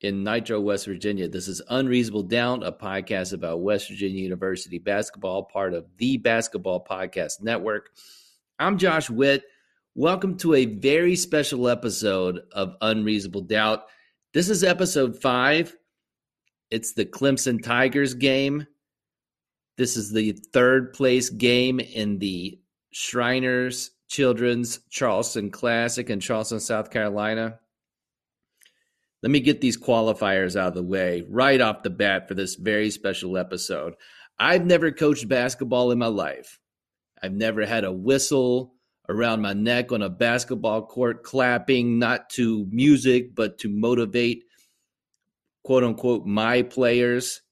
in Nitro, West Virginia. This is Unreasonable Doubt, a podcast about West Virginia University basketball, part of the Basketball Podcast Network. I'm Josh Witt. Welcome to a very special episode of Unreasonable Doubt. This is episode five. It's the Clemson Tigers game. This is the third place game in the Shriners Children's Charleston Classic in Charleston, South Carolina. Let me get these qualifiers out of the way right off the bat for this very special episode. I've never coached basketball in my life. I've never had a whistle around my neck on a basketball court clapping, not to music, but to motivate, quote unquote, my players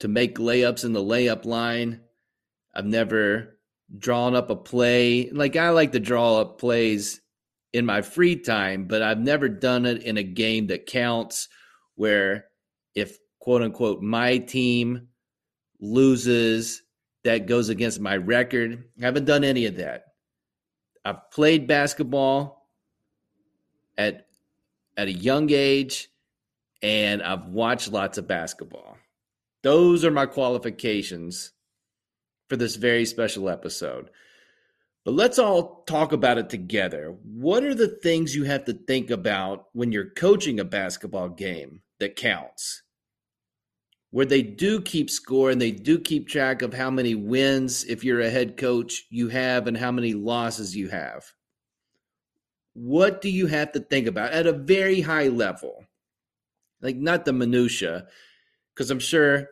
to make layups in the layup line. I've never drawn up a play. Like I like to draw up plays in my free time, but I've never done it in a game that counts where if quote unquote my team loses, that goes against my record. I haven't done any of that. I've played basketball at at a young age and I've watched lots of basketball. Those are my qualifications for this very special episode. But let's all talk about it together. What are the things you have to think about when you're coaching a basketball game that counts? Where they do keep score and they do keep track of how many wins, if you're a head coach, you have and how many losses you have. What do you have to think about at a very high level? Like, not the minutia, because I'm sure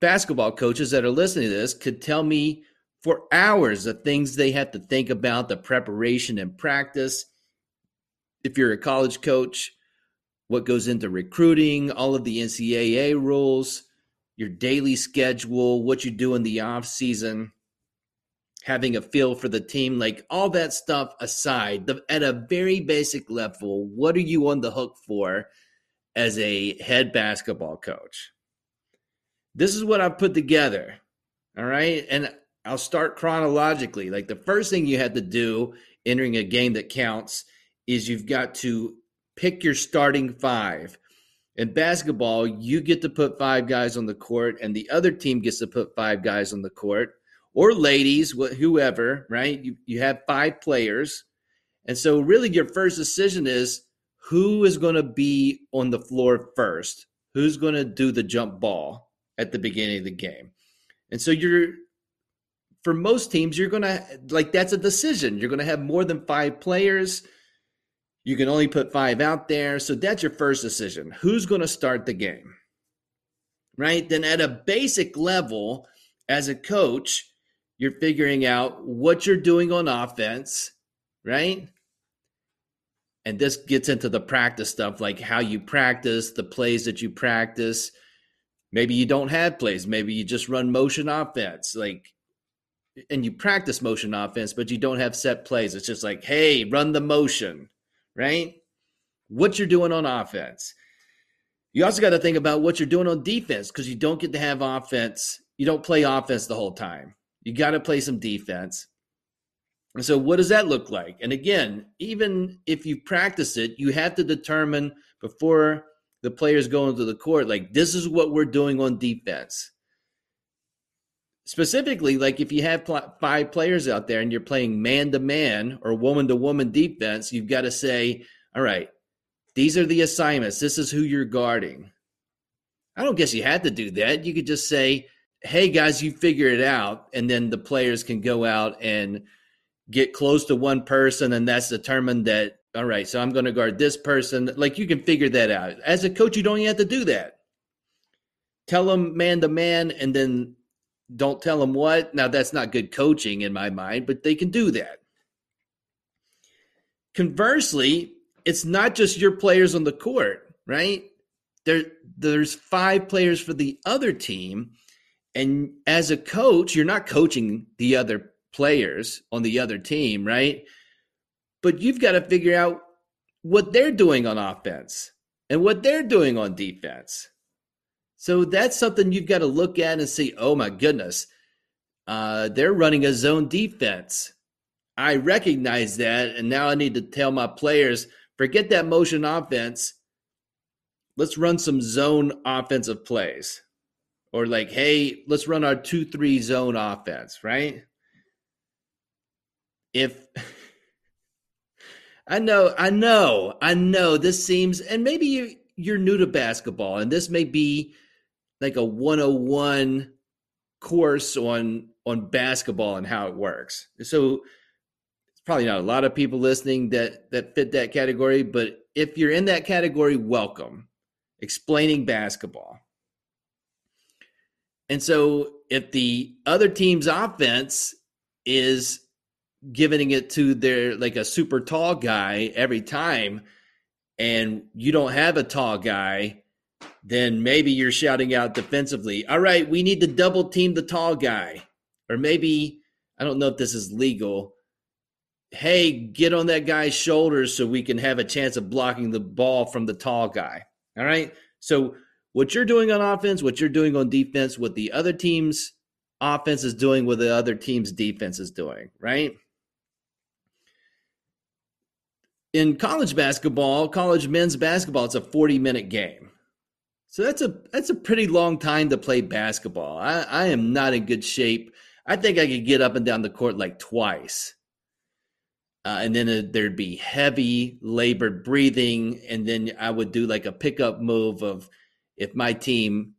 basketball coaches that are listening to this could tell me for hours the things they have to think about, the preparation and practice. If you're a college coach, what goes into recruiting, all of the NCAA rules, your daily schedule, what you do in the off season, having a feel for the team, like all that stuff aside, the, at a very basic level, what are you on the hook for as a head basketball coach? this is what I've put together. All right. And I'll start chronologically. Like the first thing you had to do entering a game that counts is you've got to pick your starting five. In basketball, you get to put five guys on the court, and the other team gets to put five guys on the court, or ladies, whoever, right? You, you have five players. And so, really, your first decision is who is going to be on the floor first? Who's going to do the jump ball? at the beginning of the game. And so you're for most teams you're going to like that's a decision. You're going to have more than 5 players. You can only put 5 out there. So that's your first decision. Who's going to start the game? Right? Then at a basic level as a coach, you're figuring out what you're doing on offense, right? And this gets into the practice stuff like how you practice, the plays that you practice, Maybe you don't have plays. Maybe you just run motion offense. Like, and you practice motion offense, but you don't have set plays. It's just like, hey, run the motion, right? What you're doing on offense. You also got to think about what you're doing on defense because you don't get to have offense. You don't play offense the whole time. You got to play some defense. And so, what does that look like? And again, even if you practice it, you have to determine before the players go into the court like this is what we're doing on defense specifically like if you have pl- five players out there and you're playing man to man or woman to woman defense you've got to say all right these are the assignments this is who you're guarding i don't guess you had to do that you could just say hey guys you figure it out and then the players can go out and get close to one person and that's determined that all right, so I'm going to guard this person. Like you can figure that out. As a coach, you don't even have to do that. Tell them man to man and then don't tell them what. Now, that's not good coaching in my mind, but they can do that. Conversely, it's not just your players on the court, right? there there's five players for the other team and as a coach you're not coaching the other players on the other team right but you've got to figure out what they're doing on offense and what they're doing on defense so that's something you've got to look at and see oh my goodness uh, they're running a zone defense i recognize that and now i need to tell my players forget that motion offense let's run some zone offensive plays. Or like, hey, let's run our 2 3 zone offense, right? If I know, I know, I know this seems, and maybe you, you're new to basketball, and this may be like a 101 course on on basketball and how it works. So it's probably not a lot of people listening that that fit that category, but if you're in that category, welcome explaining basketball. And so if the other team's offense is giving it to their like a super tall guy every time and you don't have a tall guy, then maybe you're shouting out defensively, all right, we need to double team the tall guy. Or maybe, I don't know if this is legal. Hey, get on that guy's shoulders so we can have a chance of blocking the ball from the tall guy. All right. So what you're doing on offense, what you're doing on defense, what the other team's offense is doing, what the other team's defense is doing, right? In college basketball, college men's basketball, it's a 40 minute game. So that's a that's a pretty long time to play basketball. I, I am not in good shape. I think I could get up and down the court like twice. Uh, and then there'd be heavy labored breathing and then i would do like a pickup move of if my team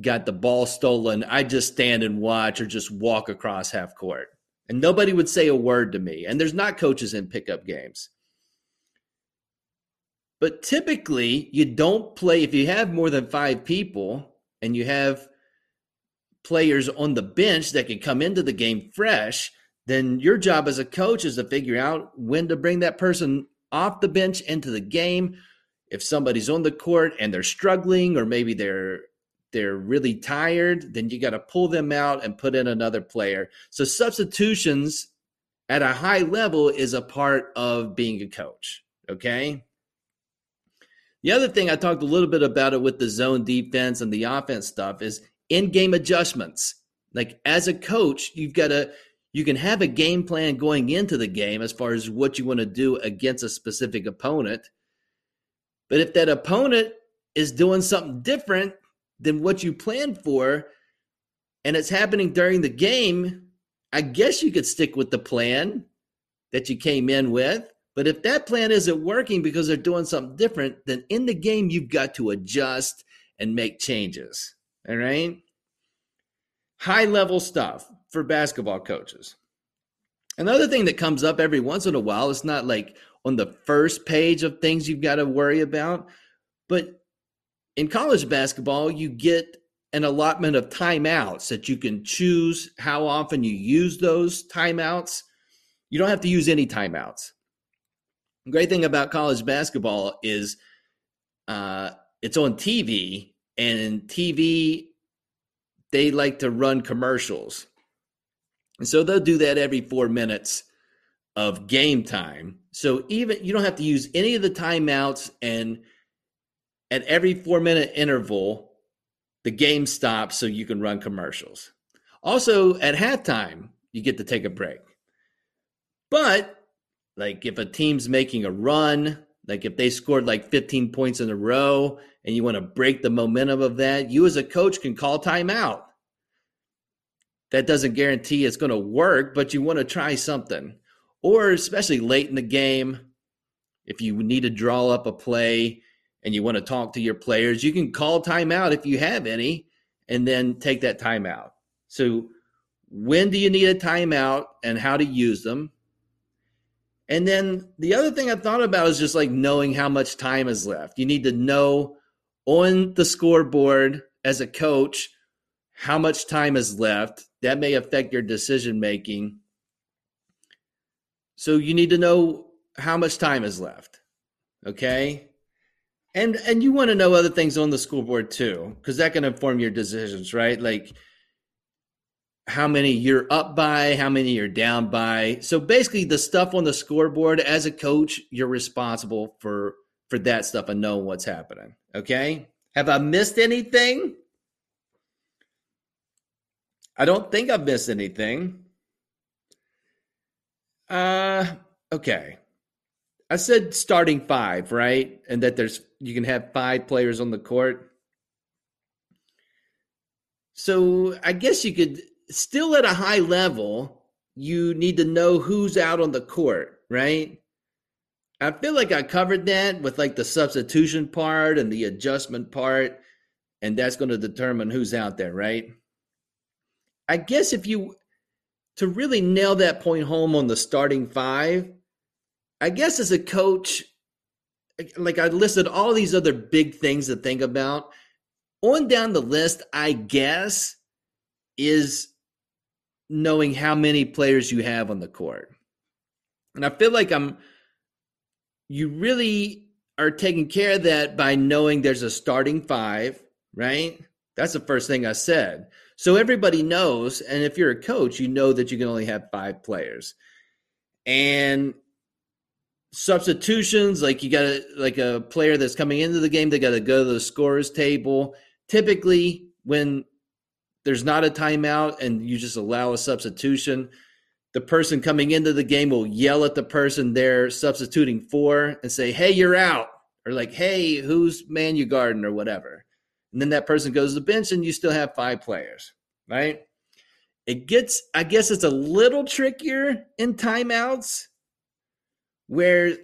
got the ball stolen i'd just stand and watch or just walk across half court and nobody would say a word to me and there's not coaches in pickup games but typically you don't play if you have more than five people and you have players on the bench that can come into the game fresh then your job as a coach is to figure out when to bring that person off the bench into the game. If somebody's on the court and they're struggling or maybe they're they're really tired, then you got to pull them out and put in another player. So substitutions at a high level is a part of being a coach, okay? The other thing I talked a little bit about it with the zone defense and the offense stuff is in-game adjustments. Like as a coach, you've got to you can have a game plan going into the game as far as what you want to do against a specific opponent. But if that opponent is doing something different than what you planned for, and it's happening during the game, I guess you could stick with the plan that you came in with. But if that plan isn't working because they're doing something different, then in the game, you've got to adjust and make changes. All right. High level stuff for basketball coaches. Another thing that comes up every once in a while, it's not like on the first page of things you've got to worry about, but in college basketball, you get an allotment of timeouts that you can choose how often you use those timeouts. You don't have to use any timeouts. Great thing about college basketball is uh, it's on TV, and TV, they like to run commercials. And so they'll do that every four minutes of game time. So even you don't have to use any of the timeouts, and at every four minute interval, the game stops so you can run commercials. Also, at halftime, you get to take a break. But like if a team's making a run, like if they scored like 15 points in a row and you want to break the momentum of that, you as a coach can call timeout that doesn't guarantee it's going to work, but you want to try something. Or especially late in the game, if you need to draw up a play and you want to talk to your players, you can call timeout if you have any and then take that timeout. So, when do you need a timeout and how to use them? And then the other thing I thought about is just like knowing how much time is left. You need to know on the scoreboard as a coach how much time is left. That may affect your decision making. So you need to know how much time is left. Okay. And and you want to know other things on the scoreboard too, because that can inform your decisions, right? Like how many you're up by, how many you're down by. So basically the stuff on the scoreboard as a coach, you're responsible for for that stuff and knowing what's happening. Okay? Have I missed anything? I don't think I've missed anything. Uh okay. I said starting five, right? And that there's you can have five players on the court. So I guess you could still at a high level, you need to know who's out on the court, right? I feel like I covered that with like the substitution part and the adjustment part, and that's going to determine who's out there, right? I guess if you to really nail that point home on the starting five, I guess as a coach, like I listed all these other big things to think about. On down the list, I guess, is knowing how many players you have on the court. And I feel like I'm you really are taking care of that by knowing there's a starting five, right? That's the first thing I said. So everybody knows, and if you're a coach, you know that you can only have five players. And substitutions, like you got to like a player that's coming into the game, they got to go to the scorers table. Typically, when there's not a timeout and you just allow a substitution, the person coming into the game will yell at the person they're substituting for and say, "Hey, you're out," or like, "Hey, who's man you guarding?" or whatever. And then that person goes to the bench, and you still have five players, right? It gets, I guess, it's a little trickier in timeouts where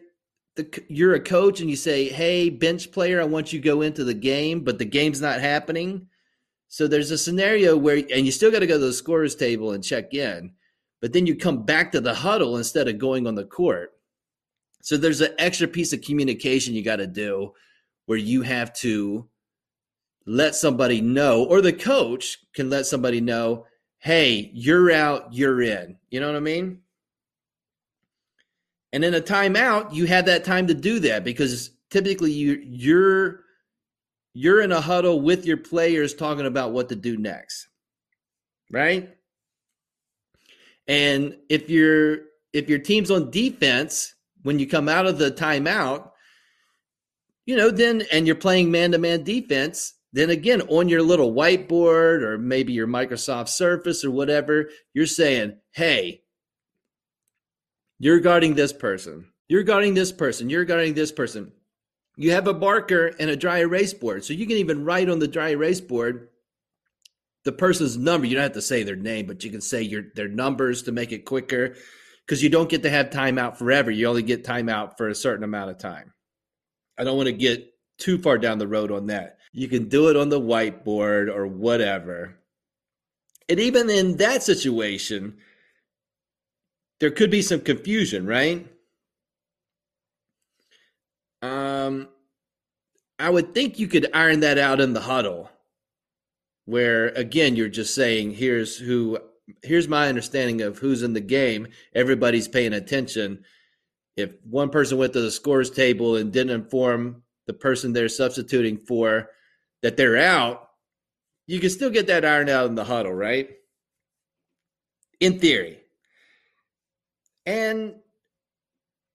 the, you're a coach and you say, "Hey, bench player, I want you to go into the game," but the game's not happening. So there's a scenario where, and you still got to go to the scorers table and check in but then you come back to the huddle instead of going on the court. So there's an extra piece of communication you got to do where you have to let somebody know, or the coach can let somebody know, hey, you're out, you're in. You know what I mean? And in a timeout, you have that time to do that because typically you you're you're in a huddle with your players talking about what to do next. Right? And if your if your team's on defense when you come out of the timeout, you know, then and you're playing man to man defense, then again on your little whiteboard or maybe your Microsoft Surface or whatever, you're saying, "Hey, you're guarding this person. You're guarding this person. You're guarding this person." You have a marker and a dry erase board, so you can even write on the dry erase board the person's number. You don't have to say their name, but you can say your their numbers to make it quicker because you don't get to have timeout forever. You only get timeout for a certain amount of time. I don't want to get too far down the road on that. You can do it on the whiteboard or whatever. And even in that situation, there could be some confusion, right? Um, I would think you could iron that out in the huddle where again you're just saying here's who here's my understanding of who's in the game. Everybody's paying attention. If one person went to the scores table and didn't inform the person they're substituting for that they're out you can still get that ironed out in the huddle right? In theory. And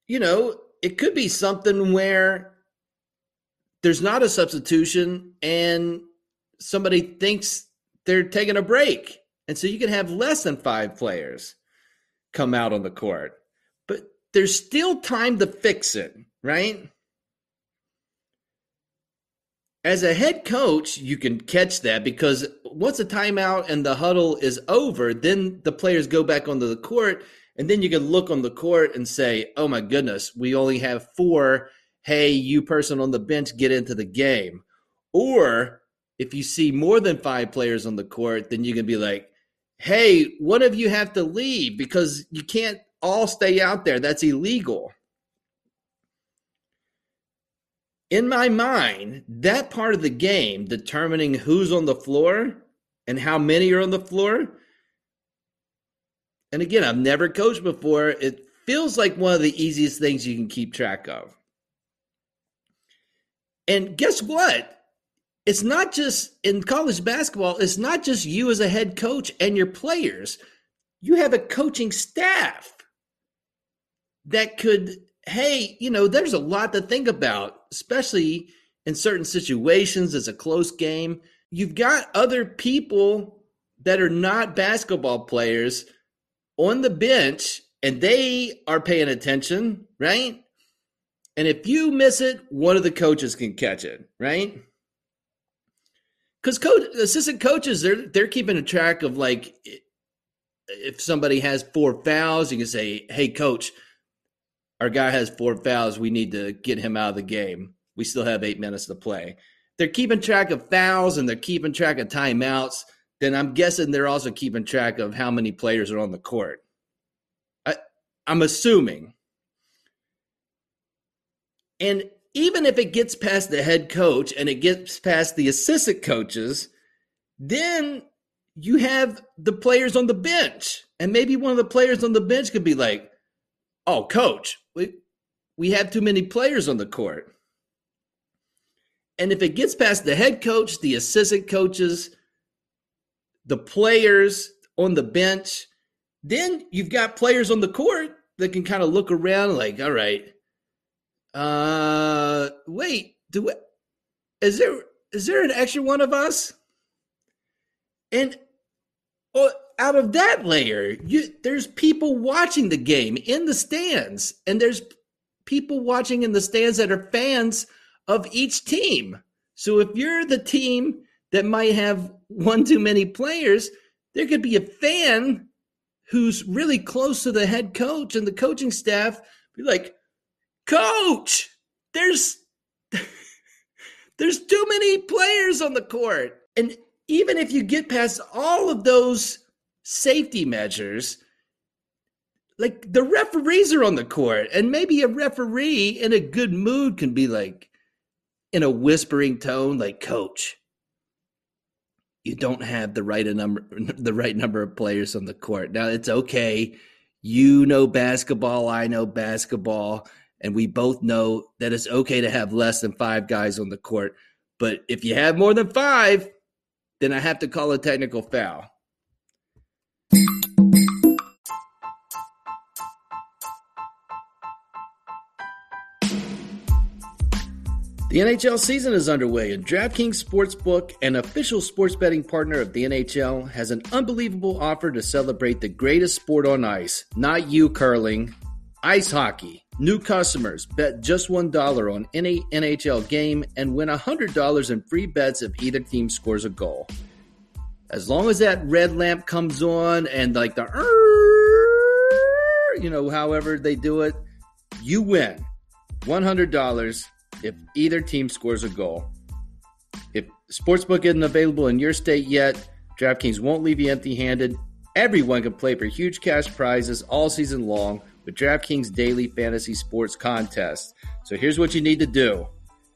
you know it could be something where there's not a substitution and somebody thinks they're taking a break. And so you can have less than five players come out on the court. But there's still time to fix it, right? As a head coach, you can catch that because once the timeout and the huddle is over, then the players go back onto the court. And then you can look on the court and say, oh my goodness, we only have four. Hey, you person on the bench, get into the game. Or if you see more than five players on the court, then you can be like, hey, one of you have to leave because you can't all stay out there. That's illegal. In my mind, that part of the game, determining who's on the floor and how many are on the floor, and again, I've never coached before, it feels like one of the easiest things you can keep track of. And guess what? It's not just in college basketball, it's not just you as a head coach and your players. You have a coaching staff that could, hey, you know, there's a lot to think about, especially in certain situations. It's a close game. You've got other people that are not basketball players on the bench and they are paying attention, right? And if you miss it, one of the coaches can catch it, right? Because coach, assistant coaches, they're they're keeping a track of like if somebody has four fouls, you can say, "Hey, coach, our guy has four fouls. We need to get him out of the game. We still have eight minutes to play." They're keeping track of fouls and they're keeping track of timeouts. Then I'm guessing they're also keeping track of how many players are on the court. I, I'm assuming and even if it gets past the head coach and it gets past the assistant coaches, then you have the players on the bench. And maybe one of the players on the bench could be like, oh, coach, we, we have too many players on the court. And if it gets past the head coach, the assistant coaches, the players on the bench, then you've got players on the court that can kind of look around like, all right, uh, wait, do we, is there is there an extra one of us? And oh, out of that layer, you there's people watching the game in the stands, and there's people watching in the stands that are fans of each team. So if you're the team that might have one too many players, there could be a fan who's really close to the head coach and the coaching staff be like, Coach, there's there's too many players on the court. And even if you get past all of those safety measures, like the referees are on the court, and maybe a referee in a good mood can be like, in a whispering tone, like, Coach, you don't have the right number the right number of players on the court. Now it's okay. You know basketball, I know basketball and we both know that it's okay to have less than five guys on the court. But if you have more than five, then I have to call a technical foul. The NHL season is underway, and DraftKings Sportsbook, an official sports betting partner of the NHL, has an unbelievable offer to celebrate the greatest sport on ice. Not you, curling, ice hockey. New customers bet just $1 on any NHL game and win $100 in free bets if either team scores a goal. As long as that red lamp comes on and like the, you know, however they do it, you win $100 if either team scores a goal. If Sportsbook isn't available in your state yet, DraftKings won't leave you empty handed. Everyone can play for huge cash prizes all season long with DraftKings Daily Fantasy Sports Contest. So here's what you need to do.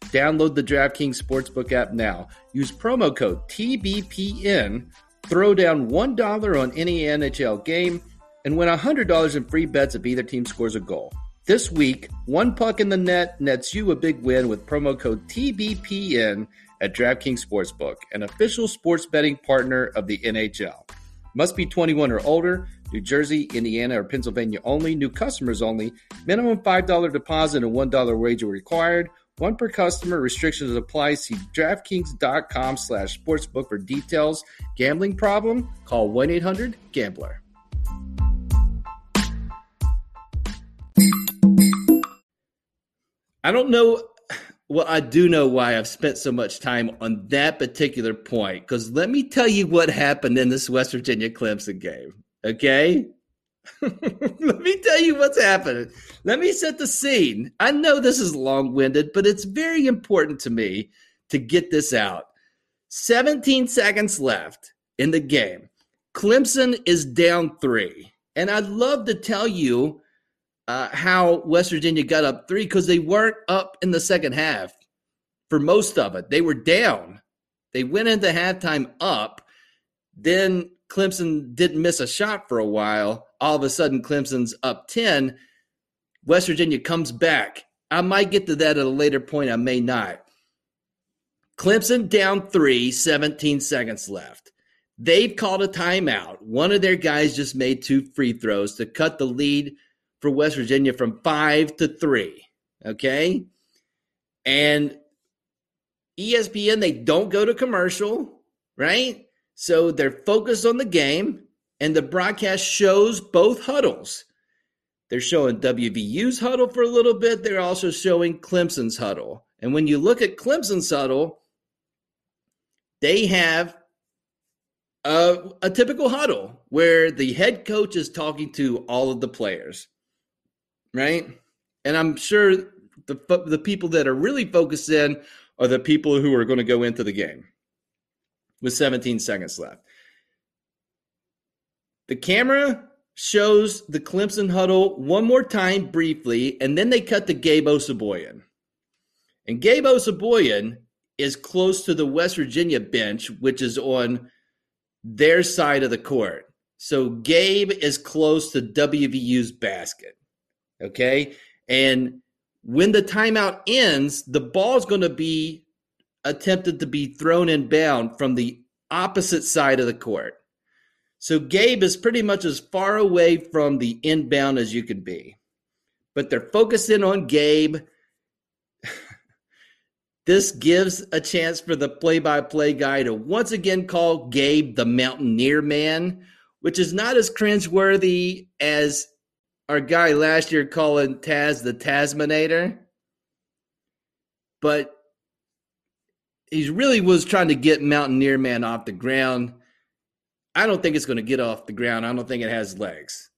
Download the DraftKings Sportsbook app now. Use promo code TBPN. Throw down $1 on any NHL game and win $100 in free bets if either team scores a goal. This week, one puck in the net nets you a big win with promo code TBPN at DraftKings Sportsbook, an official sports betting partner of the NHL. Must be 21 or older. New Jersey, Indiana, or Pennsylvania only. New customers only. Minimum $5 deposit and $1 wager required. One per customer. Restrictions apply. See DraftKings.com slash sportsbook for details. Gambling problem? Call 1-800-GAMBLER. I don't know well, I do know why I've spent so much time on that particular point. Because let me tell you what happened in this West Virginia Clemson game. Okay? let me tell you what's happening. Let me set the scene. I know this is long winded, but it's very important to me to get this out. 17 seconds left in the game. Clemson is down three. And I'd love to tell you uh, how West Virginia got up three because they weren't up in the second half for most of it. They were down. They went into halftime up. Then Clemson didn't miss a shot for a while. All of a sudden, Clemson's up 10. West Virginia comes back. I might get to that at a later point. I may not. Clemson down three, 17 seconds left. They've called a timeout. One of their guys just made two free throws to cut the lead for West Virginia from five to three. Okay. And ESPN, they don't go to commercial, right? So they're focused on the game, and the broadcast shows both huddles. They're showing WVU's huddle for a little bit. They're also showing Clemson's huddle. And when you look at Clemson's huddle, they have a, a typical huddle where the head coach is talking to all of the players, right? And I'm sure the the people that are really focused in are the people who are going to go into the game with 17 seconds left. The camera shows the Clemson huddle one more time briefly, and then they cut to Gabe Osabuohien. And Gabe Osabuohien is close to the West Virginia bench, which is on their side of the court. So Gabe is close to WVU's basket. Okay. And when the timeout ends, the ball is going to be attempted to be thrown in bound from the opposite side of the court. So Gabe is pretty much as far away from the inbound as you could be. But they're focused in on Gabe. this gives a chance for the play by play guy to once again call Gabe the Mountaineer Man, which is not as cringeworthy as our guy last year calling Taz the Tasmanator. But he really was trying to get Mountaineer Man off the ground. I don't think it's going to get off the ground. I don't think it has legs.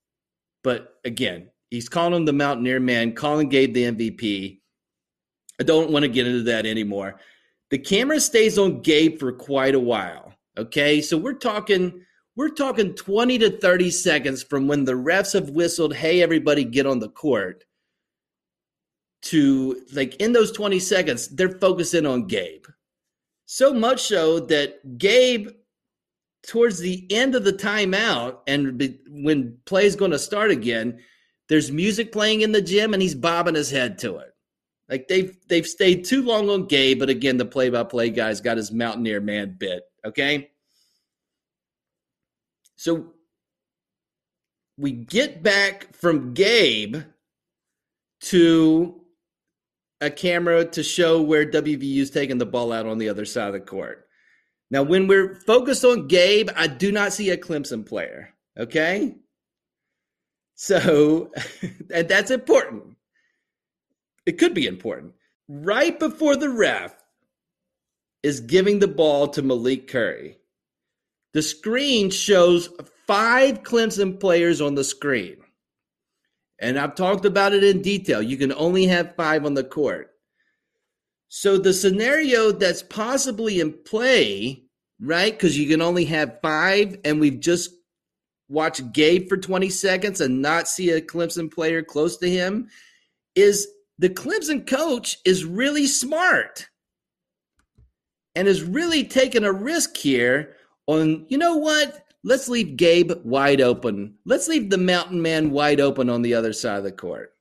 But again, he's calling him the Mountaineer Man, calling Gabe the MVP. I don't want to get into that anymore. The camera stays on Gabe for quite a while. Okay, so we're talking we're talking 20 to 30 seconds from when the refs have whistled, hey, everybody get on the court, to like in those 20 seconds, they're focusing on Gabe. So much so that Gabe, towards the end of the timeout, and be, when play is going to start again, there's music playing in the gym and he's bobbing his head to it. Like they've they've stayed too long on Gabe, but again, the play-by-play guy's got his mountaineer man bit. Okay. So we get back from Gabe to a camera to show where WVU's taking the ball out on the other side of the court. Now, when we're focused on Gabe, I do not see a Clemson player. Okay. So, and that's important. It could be important. Right before the ref is giving the ball to Malik Curry, the screen shows five Clemson players on the screen. And I've talked about it in detail. You can only have five on the court. So the scenario that's possibly in play, right? Because you can only have five, and we've just watched Gabe for 20 seconds and not see a Clemson player close to him, is the Clemson coach is really smart and is really taking a risk here on, you know what? Let's leave Gabe wide open. Let's leave the mountain man wide open on the other side of the court.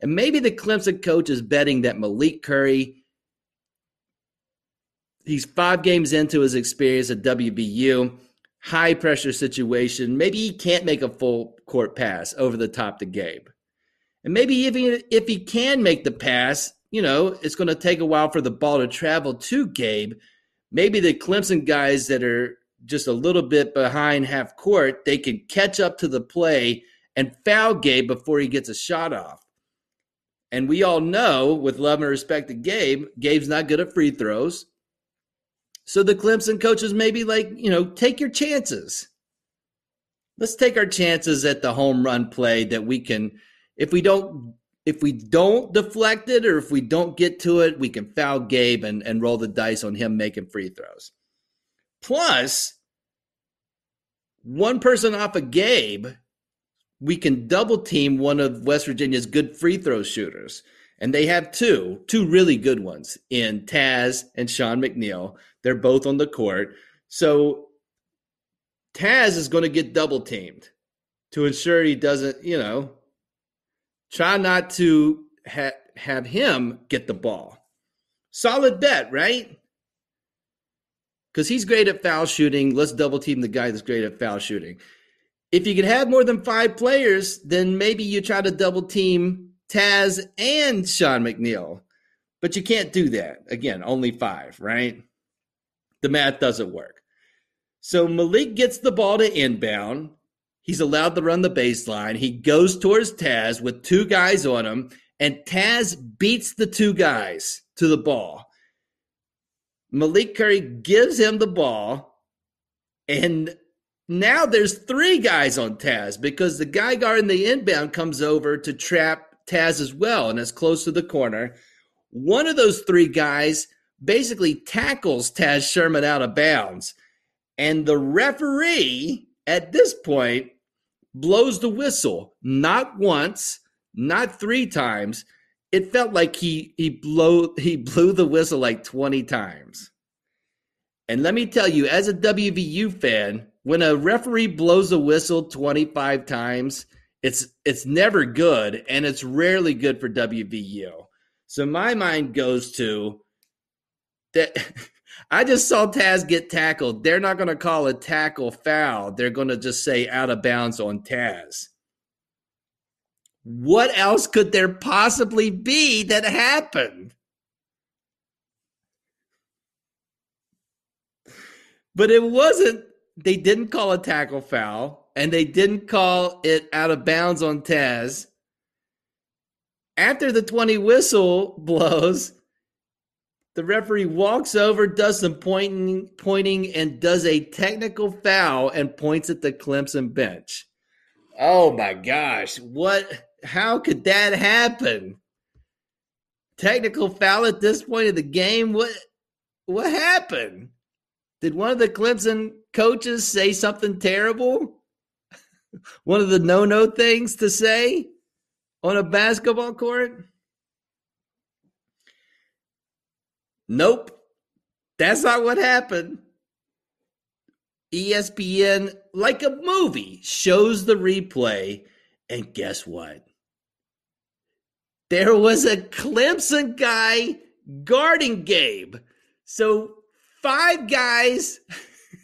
And maybe the Clemson coach is betting that Malik Curry, he's five games into his experience at WVU, high pressure situation. Maybe he can't make a full court pass over the top to Gabe. And maybe even if he can make the pass, you know, it's going to take a while for the ball to travel to Gabe. Maybe the Clemson guys that are just a little bit behind half court, they can catch up to the play and foul Gabe before he gets a shot off. And we all know, with love and respect to Gabe, Gabe's not good at free throws. So the Clemson coaches maybe like, you know, take your chances. Let's take our chances at the home run play that we can, if we don't if we don't deflect it or if we don't get to it, we can foul Gabe and, and roll the dice on him making free throws. Plus, one person off of Gabe, we can double team one of West Virginia's good free throw shooters. And they have two, two really good ones in Taz and Sean McNeil. They're both on the court. So Taz is going to get double teamed to ensure he doesn't, you know, try not to ha- have him get the ball. Solid bet, right? because he's great at foul shooting. Let's double team the guy that's great at foul shooting. If you can have more than five players, then maybe you try to double team Taz and Sean McNeil. But you can't do that. Again, only five, right? The math doesn't work. So Malik gets the ball to inbound. He's allowed to run the baseline. He goes towards Taz with two guys on him, and Taz beats the two guys to the ball. Malik Curry gives him the ball, and now there's three guys on Taz because the guy guarding the inbound comes over to trap Taz as well, and it's close to the corner. One of those three guys basically tackles Taz Sherman out of bounds, and the referee at this point blows the whistle not once, not three times, it felt like he he blow he blew the whistle like 20 times. And let me tell you, as a WVU fan, when a referee blows a whistle 25 times, it's it's never good and it's rarely good for WVU. So my mind goes to that I just saw Taz get tackled. They're not going to call a tackle foul. They're going to just say out of bounds on Taz. What else could there possibly be that happened? But it wasn't, they didn't call a tackle foul and they didn't call it out of bounds on Taz. After the 20 whistle blows, the referee walks over, does some pointing, pointing, and does a technical foul and points at the Clemson bench. Oh my gosh, what how could that happen? Technical foul at this point of the game? What what happened? Did one of the Clemson coaches say something terrible? one of the no-no things to say on a basketball court? Nope. That's not what happened. ESPN, like a movie, shows the replay, and guess what? there was a Clemson guy guarding Gabe. So five guys,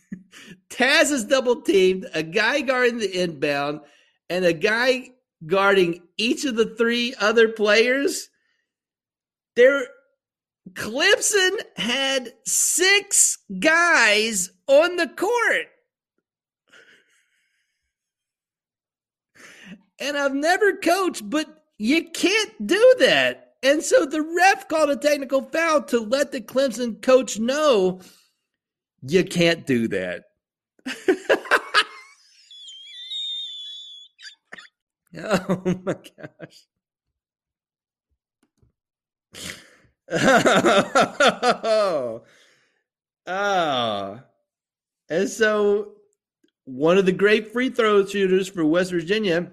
Taz is double teamed, a guy guarding the inbound, and a guy guarding each of the three other players. There, Clemson had six guys on the court. And I've never coached, but you can't do that. And so the ref called a technical foul to let the Clemson coach know you can't do that. oh my gosh. Oh. oh. And so one of the great free throw shooters for West Virginia,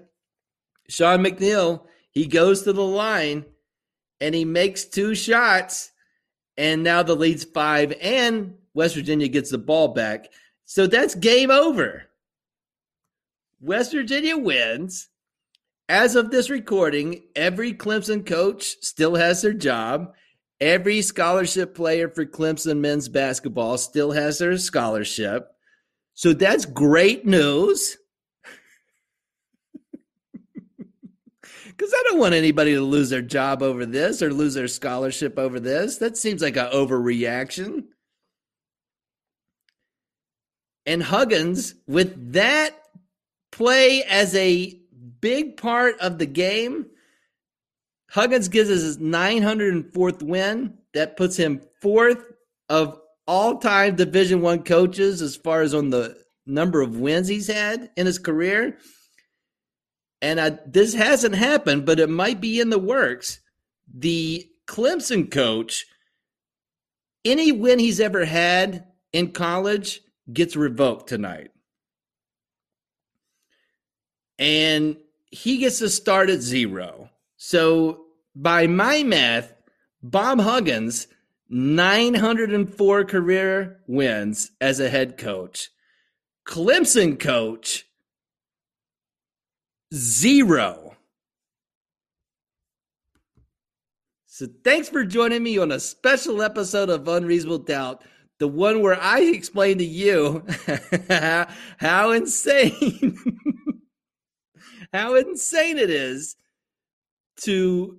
Sean McNeil, he goes to the line and he makes two shots, and now the lead's five, and West Virginia gets the ball back. So that's game over. West Virginia wins. As of this recording, every Clemson coach still has their job. Every scholarship player for Clemson men's basketball still has their scholarship. So that's great news. because I don't want anybody to lose their job over this or lose their scholarship over this. That seems like an overreaction. And Huggins, with that play as a big part of the game, Huggins gives us his 904th win. That puts him fourth of all-time Division One coaches as far as on the number of wins he's had in his career and I, this hasn't happened, but it might be in the works. The Clemson coach, any win he's ever had in college gets revoked tonight. And he gets to start at zero. So, by my math, Bob Huggins, 904 career wins as a head coach. Clemson coach, Zero. So thanks for joining me on a special episode of Unreasonable Doubt. the one where I explain to you how insane, how insane it is to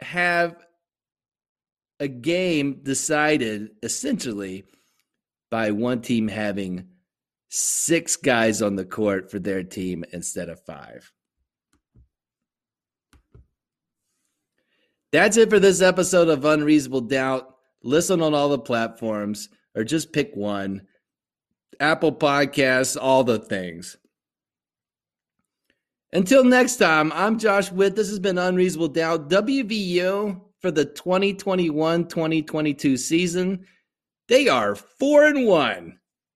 have a game decided essentially by one team having six guys on the court for their team instead of five. That's it for this episode of Unreasonable Doubt. Listen on all the platforms or just pick one Apple Podcasts, all the things. Until next time, I'm Josh Witt. This has been Unreasonable Doubt. WVU for the 2021 2022 season. They are four and one.